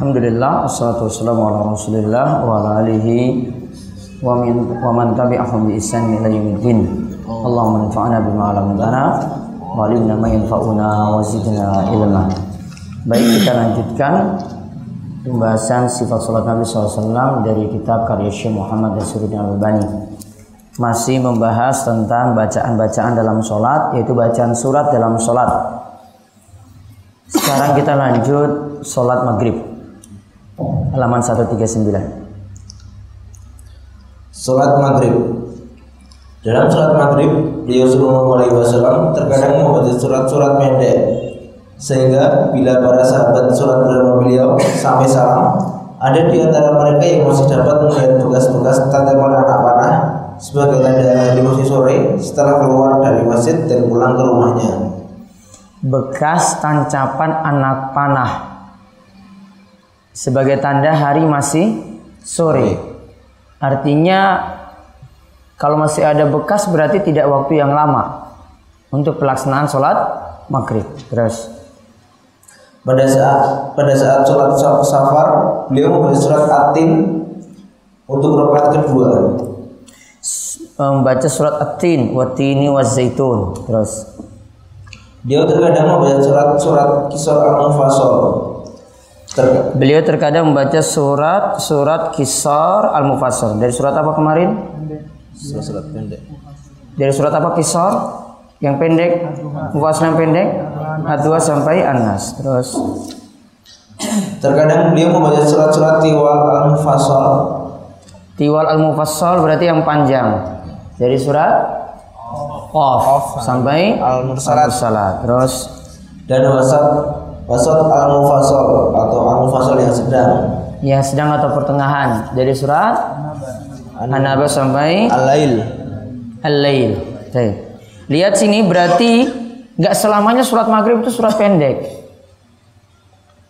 Alhamdulillah, assalatu wassalamu ala rasulillah wa ala alihi wa, min, wa man tabi'ahum bi ihsan ila yaumiddin. Allahumma anfa'na bima 'allamtana wa 'allimna ma yanfa'una wa zidna ilma. Baik, kita lanjutkan pembahasan sifat salat Nabi SAW dari kitab karya Syekh Muhammad Nasiruddin Al-Albani. Masih membahas tentang bacaan-bacaan dalam sholat, yaitu bacaan surat dalam sholat. Sekarang kita lanjut sholat maghrib halaman 139 Salat maghrib. Dalam salat maghrib Beliau Sallallahu Alaihi Wasallam terkadang membaca surat-surat pendek Sehingga bila para sahabat sholat bersama beliau sampai salam Ada di antara mereka yang masih dapat melihat bekas-bekas tatapan anak panah Sebagai tanda di masih sore setelah keluar dari masjid dan pulang ke rumahnya. Bekas tancapan anak panah sebagai tanda hari masih sore. Artinya kalau masih ada bekas berarti tidak waktu yang lama untuk pelaksanaan sholat maghrib. Terus. Pada saat pada saat sholat safar, beliau membaca surat Atin untuk rakaat kedua. membaca surat at-tin watini wazaitun terus. Dia terkadang membaca surat-surat kisah al-mufassal. Beliau terkadang membaca surat surat kisar al-mufassal dari surat apa kemarin surat pendek Dari surat apa kisar? Yang pendek, mufassal yang pendek, Ad-2 sampai An-Nas. Terus terkadang beliau membaca surat-surat tiwal al-mufassal. Tiwal al-Mufassal berarti yang panjang. Dari surat Qaf sampai Al-Mursalat. Al-Mursalat. Terus dan wasat wasat al-mufassal atau al-mufassal yang sedang. yang sedang atau pertengahan dari surat An-Naba sampai Al-lail. Al-Lail. Baik. Lihat sini berarti nggak selamanya surat maghrib itu surat pendek.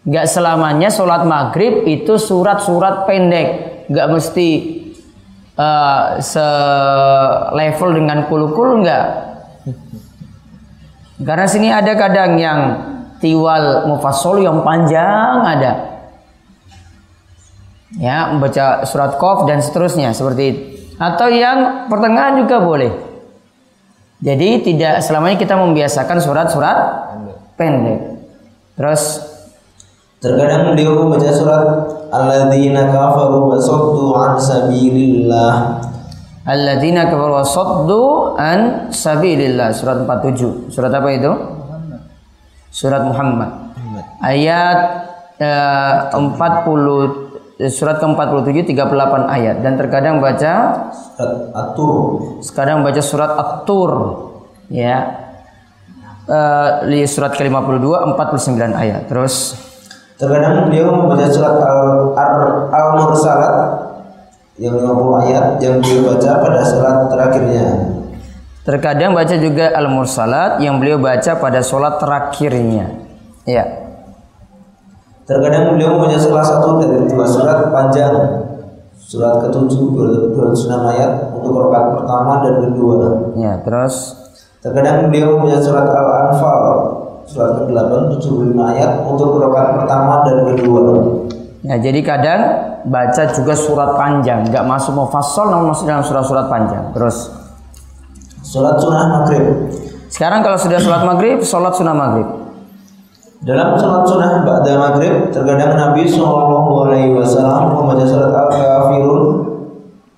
Nggak selamanya sholat maghrib itu surat-surat pendek. Nggak mesti eh, selevel dengan kulukul nggak. Karena sini ada kadang yang tiwal mufassal yang panjang ada. Ya, membaca surat Qaf dan seterusnya seperti itu. Atau yang pertengahan juga boleh. Jadi tidak selamanya kita membiasakan surat-surat pendek. Terus Terkadang beliau membaca surat Alladzina kafaru wa saddu an sabilillah. alladzina kafaru wa saddu an sabilillah surat 47. Surat apa itu? Surat Muhammad. Ayat eh, 40 eh, surat ke-47 38 ayat dan terkadang baca Surat At-Tur. sekarang baca surat At-Tur ya di surat ke-52 49 ayat terus Terkadang beliau membaca surat Al- Ar- Al-Mursalat yang 50 ayat yang beliau baca pada salat terakhirnya. Terkadang baca juga Al-Mursalat yang beliau baca pada sholat terakhirnya ya Terkadang beliau membaca salah satu dari dua surat panjang. Surat ke-7 206 ayat untuk rakaat pertama dan kedua. ya terus Terkadang beliau membaca surat Al-Anfal surat ke-8 75 ayat untuk rakaat pertama dan kedua. ya jadi kadang baca juga surat panjang nggak masuk mufassal namun masuk dalam surat-surat panjang terus Salat sunnah maghrib. sekarang kalau sudah sholat maghrib sholat sunnah maghrib Dalam salat sunnah ba'da maghrib, terkadang Nabi Shallallahu Alaihi Wasallam membaca surat Al-Kafirun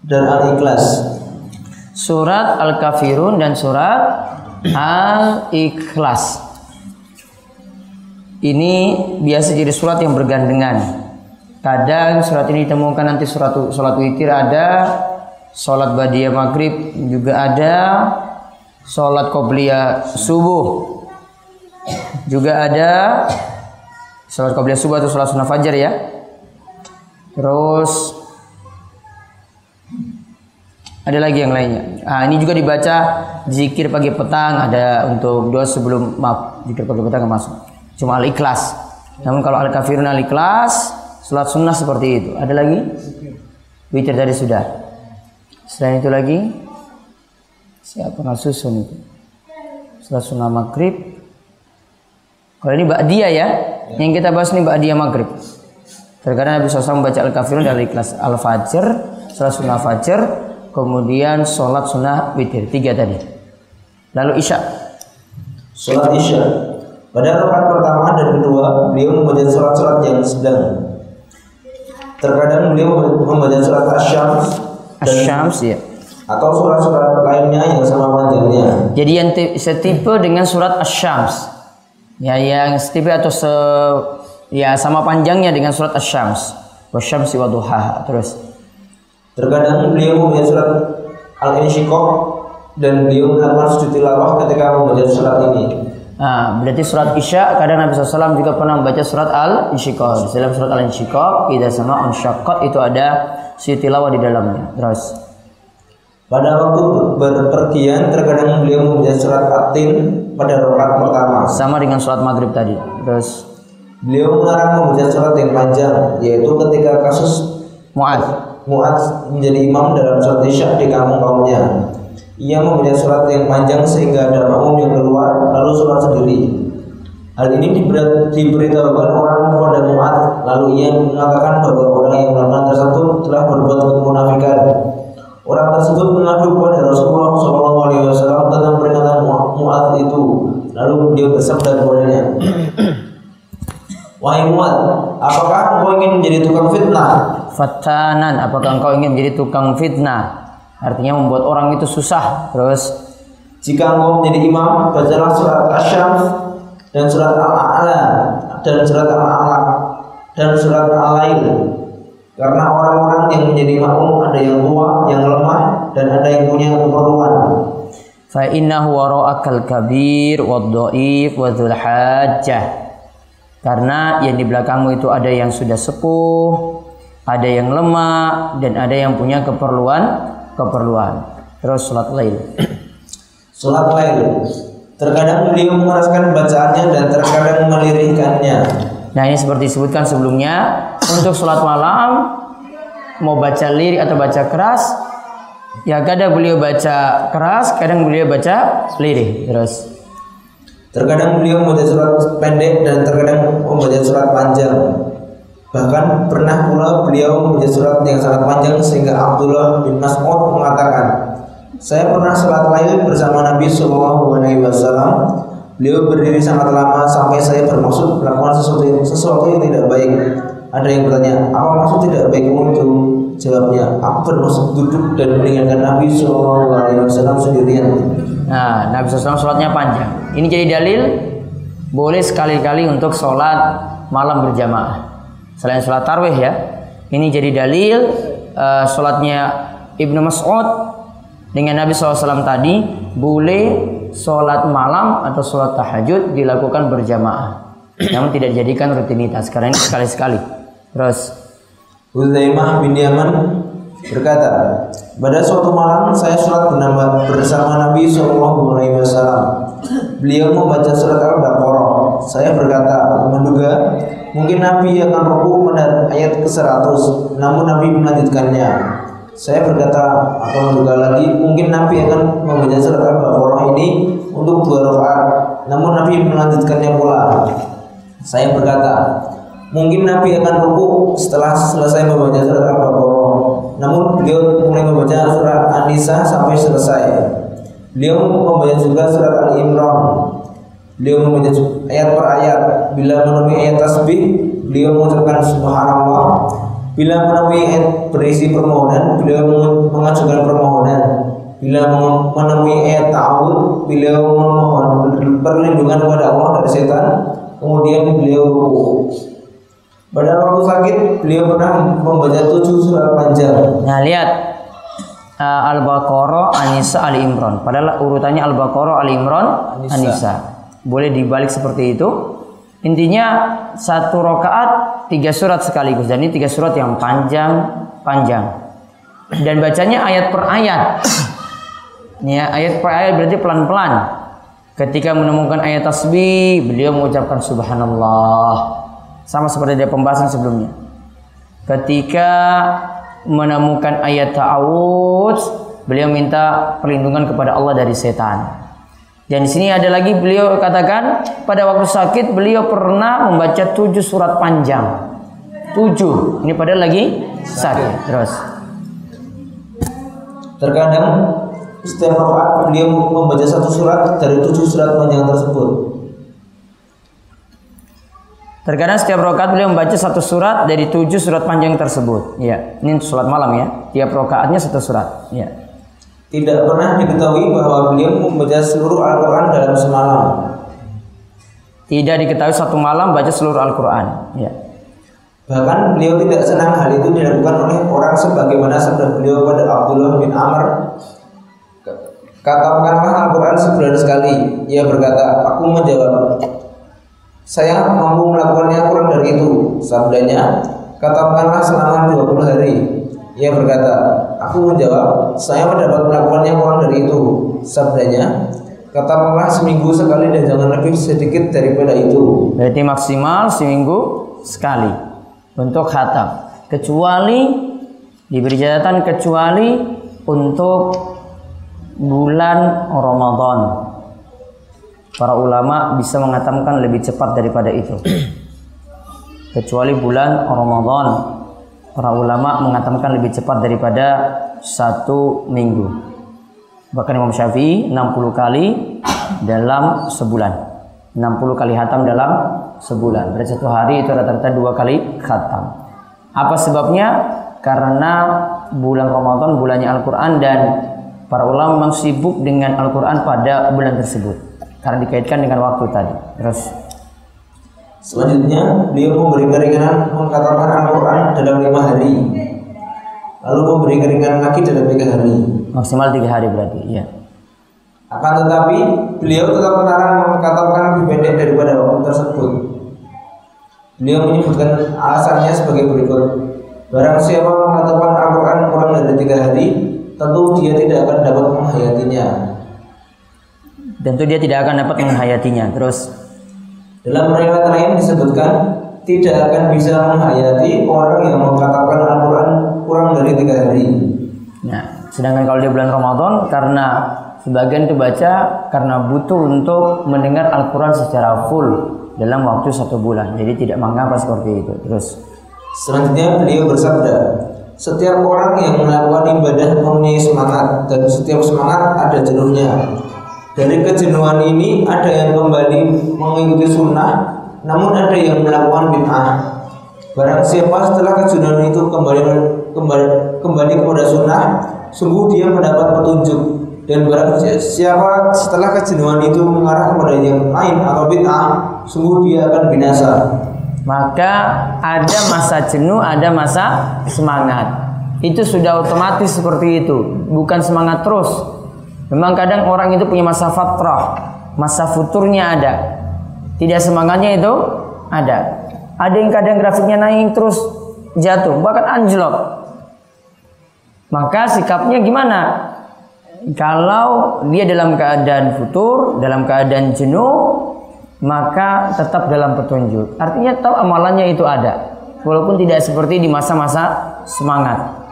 dan Al-Ikhlas. surat Al-Kafirun dan surat Al-Ikhlas. Ini biasa jadi surat yang bergandengan. Kadang surat ini ditemukan nanti surat salat witir ada, salat badiyah maghrib juga ada, salat qobliyah subuh juga ada, salat qobliyah subuh atau salat sunnah fajar ya. Terus Ada lagi yang lainnya. Ah, ini juga dibaca zikir pagi petang ada untuk doa sebelum maaf zikir pagi petang masuk. Cuma al ikhlas. Namun kalau al kafirun al ikhlas, salat sunnah seperti itu. Ada lagi? Witir tadi sudah. Selain itu lagi siapa nggak susun itu? Salat sunnah maghrib. Kalau ini ba'diyah ya, yang kita bahas ini ba'diyah maghrib. Terkadang Nabi SAW membaca Al-Kafirun dari kelas Al-Fajr, salat sunnah Fajr, kemudian sholat sunnah witir tiga tadi lalu isya Sholat Isya. Pada rakaat pertama dan kedua, beliau membaca surat-surat yang sedang. Terkadang beliau membaca surat Asy-Syams asyams ya atau surat-surat lainnya yang sama panjangnya. jadi yang ti- setipe dengan surat asyams ya yang setipe atau se ya sama panjangnya dengan surat asyams wasyamsi wa duhaha terus Terkadang beliau membaca surat Al-Insyiqaq dan beliau melakukan sujud tilawah ketika membaca surat ini. Nah, berarti surat Isya kadang Nabi SAW juga pernah membaca surat Al-Insyiqaq. Dalam surat Al-Insyiqaq, idza sama unsyaqqat itu ada si tilawah di dalamnya. Terus Pada waktu berpergian terkadang beliau membaca surat At-Tin pada rakaat pertama. sama dengan surat Maghrib tadi. Terus Beliau melarang membaca surat yang panjang, yaitu ketika kasus Mu'adz Mu'adz menjadi imam dalam sholat isya di kampung kaumnya. Ia membaca surat yang panjang sehingga ada makmum yang keluar lalu sholat sendiri. Hal ini diber- diberitahukan orang kepada Mu'adz lalu ia mengatakan bahwa orang yang melakukan tersebut telah berbuat kemunafikan. Orang tersebut mengadu kepada Rasulullah SAW tentang peringatan Mu- Mu'adz itu. Lalu dia bersabda kepadanya, Wahai Mu'adz, apakah engkau ingin menjadi tukang fitnah? Fatanan, apakah engkau ingin menjadi tukang fitnah? Artinya membuat orang itu susah. Terus Jika engkau menjadi imam, bacalah surat Asyams dan surat Al-A'la dan surat Al-Alaq dan surat Al-Lail. Karena orang-orang yang menjadi makmum ada yang tua, yang lemah, dan ada yang punya keperluan. fa innahu wara'akal kabir wad-dhaif wa dzul hajjah. Karena yang di belakangmu itu ada yang sudah sepuh, ada yang lemah dan ada yang punya keperluan keperluan. Terus salat lail. Surat Lail. Terkadang beliau mengeraskan bacaannya dan terkadang melirihkannya. Nah ini seperti disebutkan sebelumnya untuk sholat malam mau baca lirik atau baca keras ya kadang beliau baca keras kadang beliau baca lirik terus Terkadang beliau membaca surat pendek dan terkadang membaca surat panjang. Bahkan pernah pula beliau membaca surat yang sangat panjang sehingga Abdullah bin Mas'ud mengatakan, saya pernah sholat lail bersama Nabi Shallallahu Alaihi Wasallam. Beliau berdiri sangat lama sampai saya bermaksud melakukan sesuatu yang, sesuatu yang tidak baik. Ada yang bertanya, apa maksud tidak baikmu itu? Jawabnya, aku bermaksud duduk dan meninggalkan Nabi Shallallahu Alaihi Wasallam sendirian. nah Nabi SAW sholatnya panjang ini jadi dalil boleh sekali-kali untuk sholat malam berjamaah selain sholat tarwih ya ini jadi dalil eh, sholatnya Ibnu Mas'ud dengan Nabi SAW tadi boleh sholat malam atau sholat tahajud dilakukan berjamaah namun tidak dijadikan rutinitas karena ini sekali-sekali terus Huzaimah bin Yaman berkata, pada suatu malam saya sholat bersama Nabi Wasallam. Beliau membaca surat Al-Baqarah. Saya berkata, menduga mungkin Nabi akan ruku pada ayat ke-100, namun Nabi melanjutkannya. Saya berkata atau menduga lagi mungkin Nabi akan membaca surat Al-Baqarah ini untuk dua rakaat, namun Nabi melanjutkannya pula. Saya berkata, mungkin Nabi akan ruku setelah selesai membaca surat Al-Baqarah. Namun beliau mulai membaca surat An-Nisa sampai selesai. Beliau membaca juga surat Al-Imran. Beliau membaca ayat per ayat. Bila menemui ayat tasbih, beliau mengucapkan subhanallah. Bila menemui ayat berisi permohonan, beliau mengajukan permohonan. Bila menemui ayat ta'awud, beliau memohon perlindungan kepada Allah dari setan. Kemudian beliau ruku. Pada waktu sakit, beliau pernah membaca tujuh surat panjang. Nah lihat uh, Al-Baqarah, An-Nisa, Ali Imran. Padahal urutannya Al-Baqarah, Ali Imran, An-Nisa. Boleh dibalik seperti itu. Intinya satu rakaat tiga surat sekaligus. Dan ini tiga surat yang panjang, panjang. dan bacanya ayat per ayat. Ya, ayat per ayat berarti pelan-pelan. Ketika menemukan ayat tasbih, beliau mengucapkan subhanallah. Sama seperti di pembahasan sebelumnya. Ketika menemukan ayat ta'awudz, beliau minta perlindungan kepada Allah dari setan. Dan di sini ada lagi beliau katakan pada waktu sakit beliau pernah membaca tujuh surat panjang. Tujuh. Ini padahal lagi sakit. Terus. Terkadang setiap rakaat beliau membaca satu surat dari tujuh surat panjang tersebut. Terkadang setiap rakaat beliau membaca satu surat dari tujuh surat panjang tersebut. Ya, ini sholat malam ya. Tiap rakaatnya satu surat. Ya. Tidak pernah diketahui bahwa beliau membaca seluruh Al-Quran dalam semalam. Tidak diketahui satu malam baca seluruh Al-Quran. Ya. Bahkan beliau tidak senang hal itu dilakukan oleh orang sebagaimana sabda beliau pada Abdullah bin Amr. Katakanlah Al-Quran sebulan sekali. Ia berkata, aku menjawab, saya mampu melakukannya kurang dari itu. Sabdanya, katakanlah selama 20 hari. Ia berkata, aku menjawab, saya mendapat melakukannya kurang dari itu. Sabdanya, katakanlah seminggu sekali dan jangan lebih sedikit daripada itu. Berarti maksimal seminggu sekali untuk khatam. Kecuali diberi catatan kecuali untuk bulan Ramadan. Para ulama bisa mengatamkan lebih cepat daripada itu. Kecuali bulan Ramadan. Para ulama mengatamkan lebih cepat daripada satu minggu. Bahkan Imam Syafi'i 60 kali dalam sebulan. 60 kali hatam dalam sebulan. Berarti satu hari itu rata-rata dua kali khatam. Apa sebabnya? Karena bulan Ramadan bulannya Al-Quran dan para ulama memang sibuk dengan Al-Quran pada bulan tersebut. Karena dikaitkan dengan waktu tadi. Terus Selanjutnya, beliau memberi keringanan mengatakan Al-Quran dalam lima hari. Lalu memberi keringanan lagi dalam tiga hari. maksimal tiga hari berarti. Ya. Akan tetapi, beliau tetap melarang mengatakan lebih pendek daripada waktu tersebut. Beliau menyebutkan alasannya sebagai berikut. Barang siapa mengatakan Al-Quran kurang dari tiga hari, tentu dia tidak akan dapat menghayatinya. Tentu dia tidak akan dapat menghayatinya. Terus Dalam riwayat lain disebutkan tidak akan bisa menghayati orang yang mengatakan Al-Quran kurang dari tiga hari. Nah, sedangkan kalau di bulan Ramadan karena sebagian itu baca karena butuh untuk mendengar Al-Quran secara full dalam waktu satu bulan. Jadi tidak mengapa seperti itu. Terus Selanjutnya beliau bersabda, setiap orang yang melakukan ibadah mempunyai semangat dan setiap semangat ada jenuhnya. Dari kejenuhan ini ada yang kembali mengikuti sunnah, namun ada yang melakukan bid'ah. Barang siapa setelah kejenuhan itu kembali kembali kembali kepada sunnah, sungguh dia mendapat petunjuk. Dan barang siapa setelah kejenuhan itu mengarah kepada yang lain atau bid'ah, sungguh dia akan binasa. maka ada masa jenuh, ada masa semangat. Itu sudah otomatis seperti itu, bukan semangat terus. Memang kadang orang itu punya masa fatrah, masa futurnya ada. Tidak semangatnya itu ada. Ada yang kadang grafiknya naik terus jatuh, bahkan anjlok. Maka sikapnya gimana? Kalau dia dalam keadaan futur, dalam keadaan jenuh, maka tetap dalam petunjuk. Artinya tahu amalannya itu ada, walaupun tidak seperti di masa-masa semangat.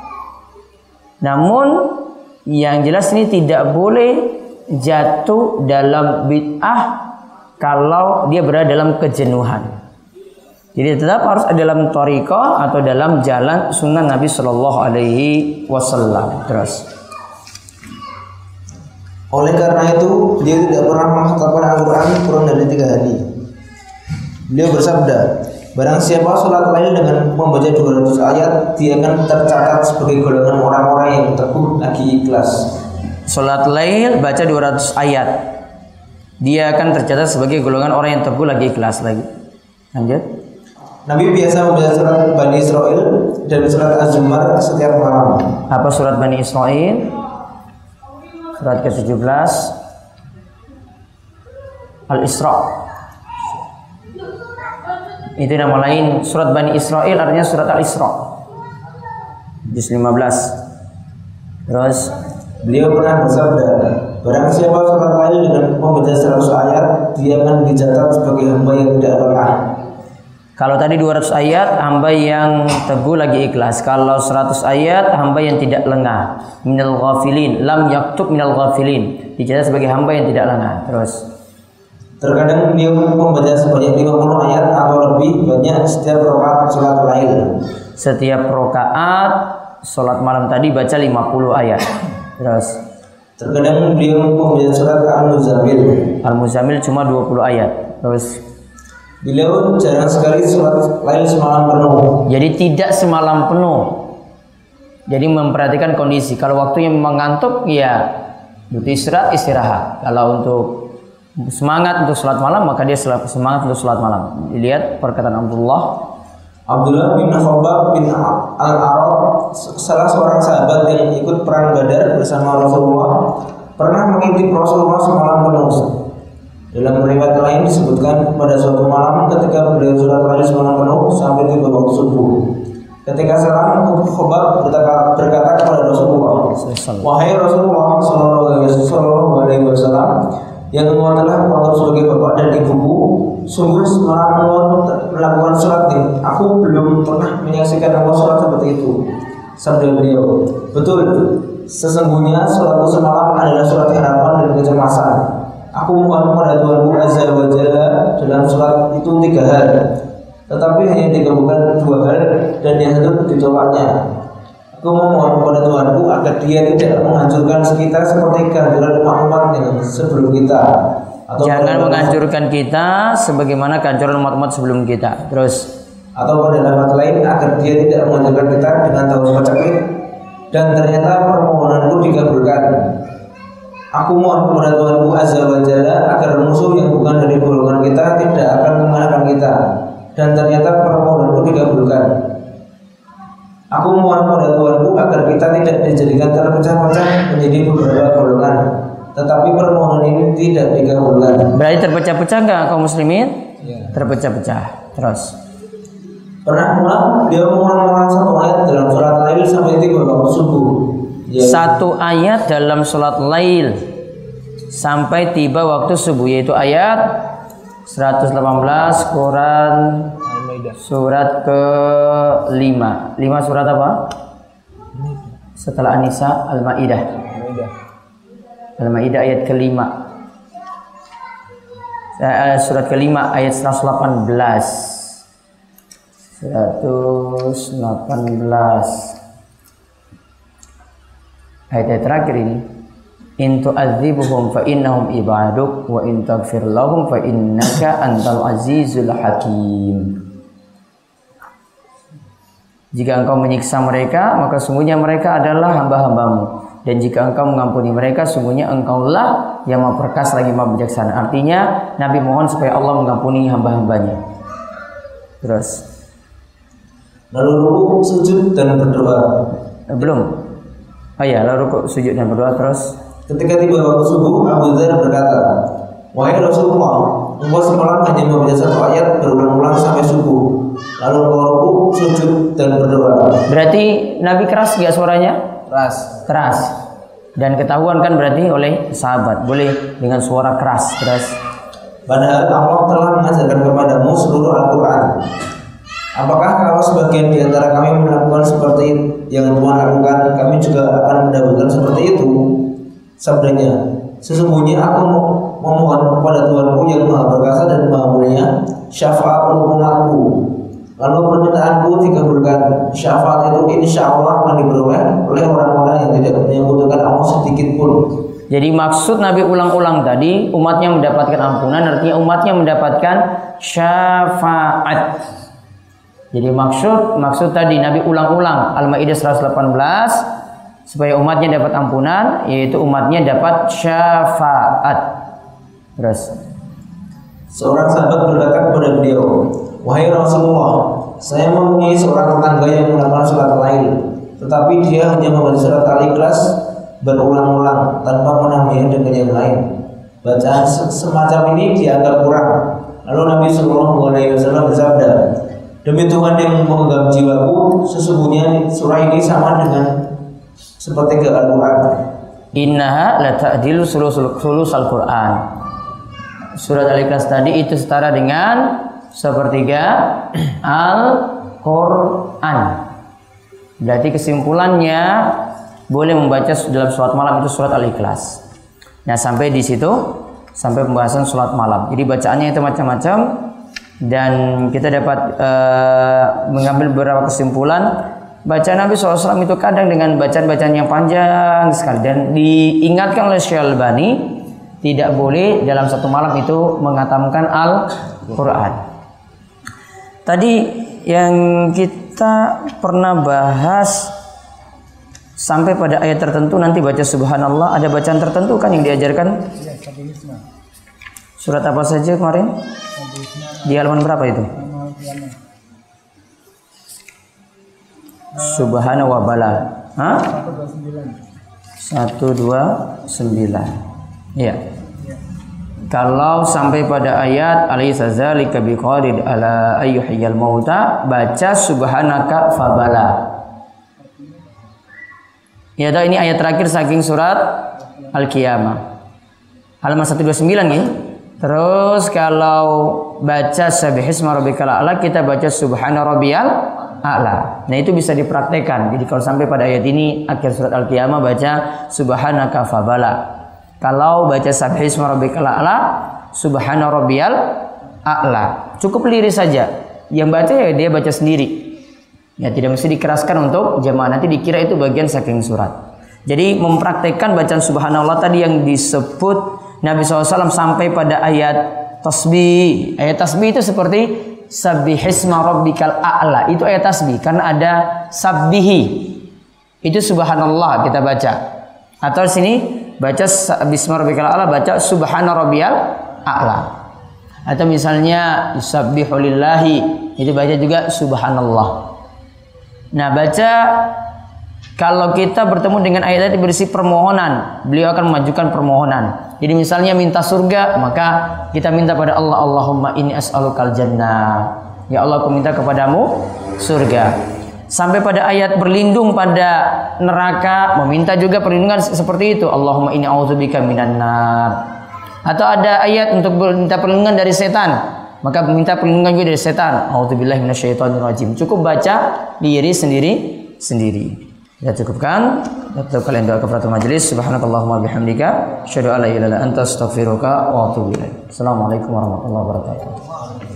Namun yang jelas ini tidak boleh jatuh dalam bid'ah kalau dia berada dalam kejenuhan. Jadi tetap harus ada dalam toriko atau dalam jalan sunnah Nabi Shallallahu Alaihi Wasallam. Terus. Oleh karena itu, dia tidak pernah menghafalkan Al-Quran kurang dari tiga hari. Beliau bersabda, Barang siapa sholat lain dengan membaca 200 ayat, dia akan tercatat sebagai golongan orang-orang yang teguh lagi ikhlas. Salat lail baca 200 ayat. Dia akan tercatat sebagai golongan orang yang teguh lagi ikhlas lagi. Lanjut. Nabi biasa membaca surat Bani Israel dan surat Az-Zumar setiap malam. Apa surat Bani Israel? Surat ke-17 Al-Isra. Itu nama lain surat Bani Israel artinya surat Al-Isra. Juz 15. Terus Beliau pernah bersabda, Barang siapa sholat lain dengan membaca 100 ayat, dia akan dicatat sebagai hamba yang tidak lengah. kalau tadi 200 ayat hamba yang teguh lagi ikhlas. Kalau 100 ayat hamba yang tidak lengah. Minal ghafilin, lam yaktub minal ghafilin. Dicatat sebagai hamba yang tidak lengah. Terus Terkadang beliau membaca sebanyak 50 ayat atau lebih banyak setiap rakaat sholat lain. setiap rokaat sholat malam tadi baca 50 ayat. Terus Terkadang beliau membaca surat Al-Muzammil. Al-Muzammil cuma 20 ayat. Terus Beliau jarang sekali sholat lain semalam penuh. jadi tidak semalam penuh. Jadi memperhatikan kondisi. Kalau waktunya memang ngantuk ya butuh istirahat, istirahat. Kalau untuk semangat untuk sholat malam maka dia sel- semangat untuk sholat malam. Dilihat perkataan Abdullah Abdullah bin Khabbab bin Al-Arab, salah seorang sahabat yang ikut perang Badar bersama Rasulullah, pernah mengintip Rasulullah semalam penuh. Dalam riwayat lain disebutkan pada suatu malam ketika beliau sholat lain semalam penuh sampai tiba waktu subuh. Ketika salam, Abu Khabbab berkata, berkata kepada Rasulullah, Wahai Rasulullah Sallallahu Alaihi Wasallam, yang engkau telah menganggap sebagai bapak dan ibuku, sungguh engkau melakukan sholat ini. Aku belum pernah menyaksikan engkau sholat seperti itu. Sabda beliau, betul. Sesungguhnya sholatku semalam adalah sholat harapan dan kecemasan. Aku mohon kepada Tuhanku Azza wa Jalla dalam sholat itu tiga hal. Tetapi hanya digabungkan dua hal dan yang satu ditolaknya. Aku memohon kepada Tuhanku agar dia tidak menghancurkan kita seperti kehancuran umat-umat yang sebelum kita. Atau jangan menghancurkan kita sebagaimana kehancuran umat-umat sebelum kita. Terus atau pada lafaz lain agar dia tidak menghancurkan kita dengan tahu pacaklik dan ternyata permohonanku dikabulkan. Aku mohon kepada Tuhanku Azza wa Jalla agar musuh yang bukan dari golongan kita tidak akan mengalahkan kita dan ternyata permohonanku dikabulkan. Aku mohon kepada kita tidak dijadikan terpecah-pecah menjadi beberapa golongan. Tetapi permohonan ini tidak dikabulkan. berarti terpecah-pecah nggak kaum muslimin? Terpecah-pecah. Terus Pernah pula dia mengulang-ulang satu ayat dalam surat lain sampai tiba waktu subuh. Ya, satu ayat dalam sholat lail sampai tiba waktu subuh yaitu ayat 118 Quran surat ke 5 5 surat apa? Setelah An-Nisa Al-Ma'idah. Al-Ma'idah ayat kelima. Eh, surat kelima ayat 118 118 ayat terakhir ini. In tu'adzibuhum fa innahum ibaduk wa in taghfir lahum fa innaka antal azizul hakim jika engkau menyiksa mereka maka sungguhnya mereka adalah hamba-hambamu. Dan jika engkau mengampuni mereka sungguhnya engkaulah yang maha perkasa lagi maha bijaksana. Artinya Nabi mohon supaya Allah mengampuni hamba-hambanya. Terus. Lalu ruku, sujud dan berdoa. eh, belum. Oh ya lalu rukuk sujud dan berdoa terus. Ketika tiba waktu subuh, Abu Dzar berkata, Wahai Rasulullah, engkau semalam hanya membaca satu dan berdoa. berarti Nabi keras nggak suaranya Keras. keras dan ketahuan kan berarti oleh sahabat boleh dengan suara keras keras Padahal Allah telah mengajarkan kepadamu seluruh Al-Quran. Apakah kalau sebagian di antara kami melakukan seperti yang Tuhan lakukan, kami juga akan mendapatkan seperti itu? Sabdanya, sesungguhnya aku mo- memohon kepada Tuhanku yang maha perkasa dan maha mulia syafaat untuk umatku. Lalu permintaanku dikabulkan. Syafaat itu insya Allah akan diperoleh oleh orang-orang yang tidak menyebutkan Allah sedikit pun. jadi maksud Nabi ulang-ulang tadi umatnya mendapatkan ampunan artinya umatnya mendapatkan syafaat jadi maksud maksud tadi Nabi ulang-ulang Al-Maidah 118 supaya umatnya dapat ampunan yaitu umatnya dapat syafaat terus Seorang sahabat berkata kepada beliau, Wahai Rasulullah, saya mempunyai seorang tetangga yang melakukan sholat lain, tetapi dia hanya membaca surat al-ikhlas berulang-ulang tanpa menambahnya dengan yang lain. Bacaan se- semacam ini dianggap kurang. Lalu Nabi Shallallahu Alaihi Wasallam bersabda, Demi Tuhan yang memegang jiwaku, sesungguhnya surah ini sama dengan seperti ke Al-Quran. Innaha la ta'dilu sulusul sulusal Quran. Surat Al-Ikhlas tadi itu setara dengan sepertiga Al-Quran. Berarti kesimpulannya boleh membaca dalam sholat malam itu surat Al-Ikhlas. Nah sampai di situ sampai pembahasan sholat malam. Jadi bacaannya itu macam-macam dan kita dapat eh, mengambil beberapa kesimpulan. Bacaan Nabi SAW itu kadang dengan bacaan-bacaan yang panjang sekali dan diingatkan oleh Syalbani tidak boleh dalam satu malam itu mengatamkan Al-Quran. Tadi yang kita pernah bahas sampai pada ayat tertentu nanti baca subhanallah. Ada bacaan tertentu kan yang diajarkan? Surat apa saja kemarin? Di halaman berapa itu? Subhana wa bala Hah? 129 Iya kalau sampai pada ayat zalika biqadir ala ayyuhiyal mauta baca subhanaka fabala Ya, tahu ini ayat terakhir saking surat Al-Qiyamah. Halaman 129 ya. Terus kalau baca sabihisma rabbikal a'la kita baca subhana rabbiyal a'la. Nah, itu bisa dipraktekkan. Jadi kalau sampai pada ayat ini akhir surat Al-Qiyamah baca subhanaka fabala. Kalau baca sabihisma rabbikal a'la subhana rabbiyal a'la. Cukup liris saja. Yang baca ya dia baca sendiri. Ya tidak mesti dikeraskan untuk jemaah nanti dikira itu bagian saking surat. Jadi mempraktekkan bacaan subhanallah tadi yang disebut Nabi SAW sampai pada ayat tasbih. Ayat tasbih itu seperti sabbihisma rabbikal a'la. Itu ayat tasbih karena ada sabbihi. Itu subhanallah kita baca. Atau sini baca a'la baca subhana rabbiyal a'la. Atau misalnya yusabbihu lillahi itu baca juga subhanallah. Nah, baca kalau kita bertemu dengan ayat tadi berisi permohonan, beliau akan memajukan permohonan. Jadi misalnya minta surga, maka kita minta pada Allah, Allahumma ini as'alukal jannah. Ya Allah, aku minta kepadamu surga. Sampai pada ayat berlindung pada neraka, meminta juga perlindungan seperti itu. Allahumma ini a'udzubika minan nar. Atau ada ayat untuk minta perlindungan dari setan maka minta perlindungan juga dari setan. Auzubillahi minasyaitonirrajim. Cukup baca diri sendiri sendiri. Ya cukupkan. Kita kalian doa kepada majelis. Subhanakallahumma bihamdika asyhadu an la ilaha illa anta astaghfiruka wa atubu ilaik. Assalamualaikum warahmatullahi wabarakatuh.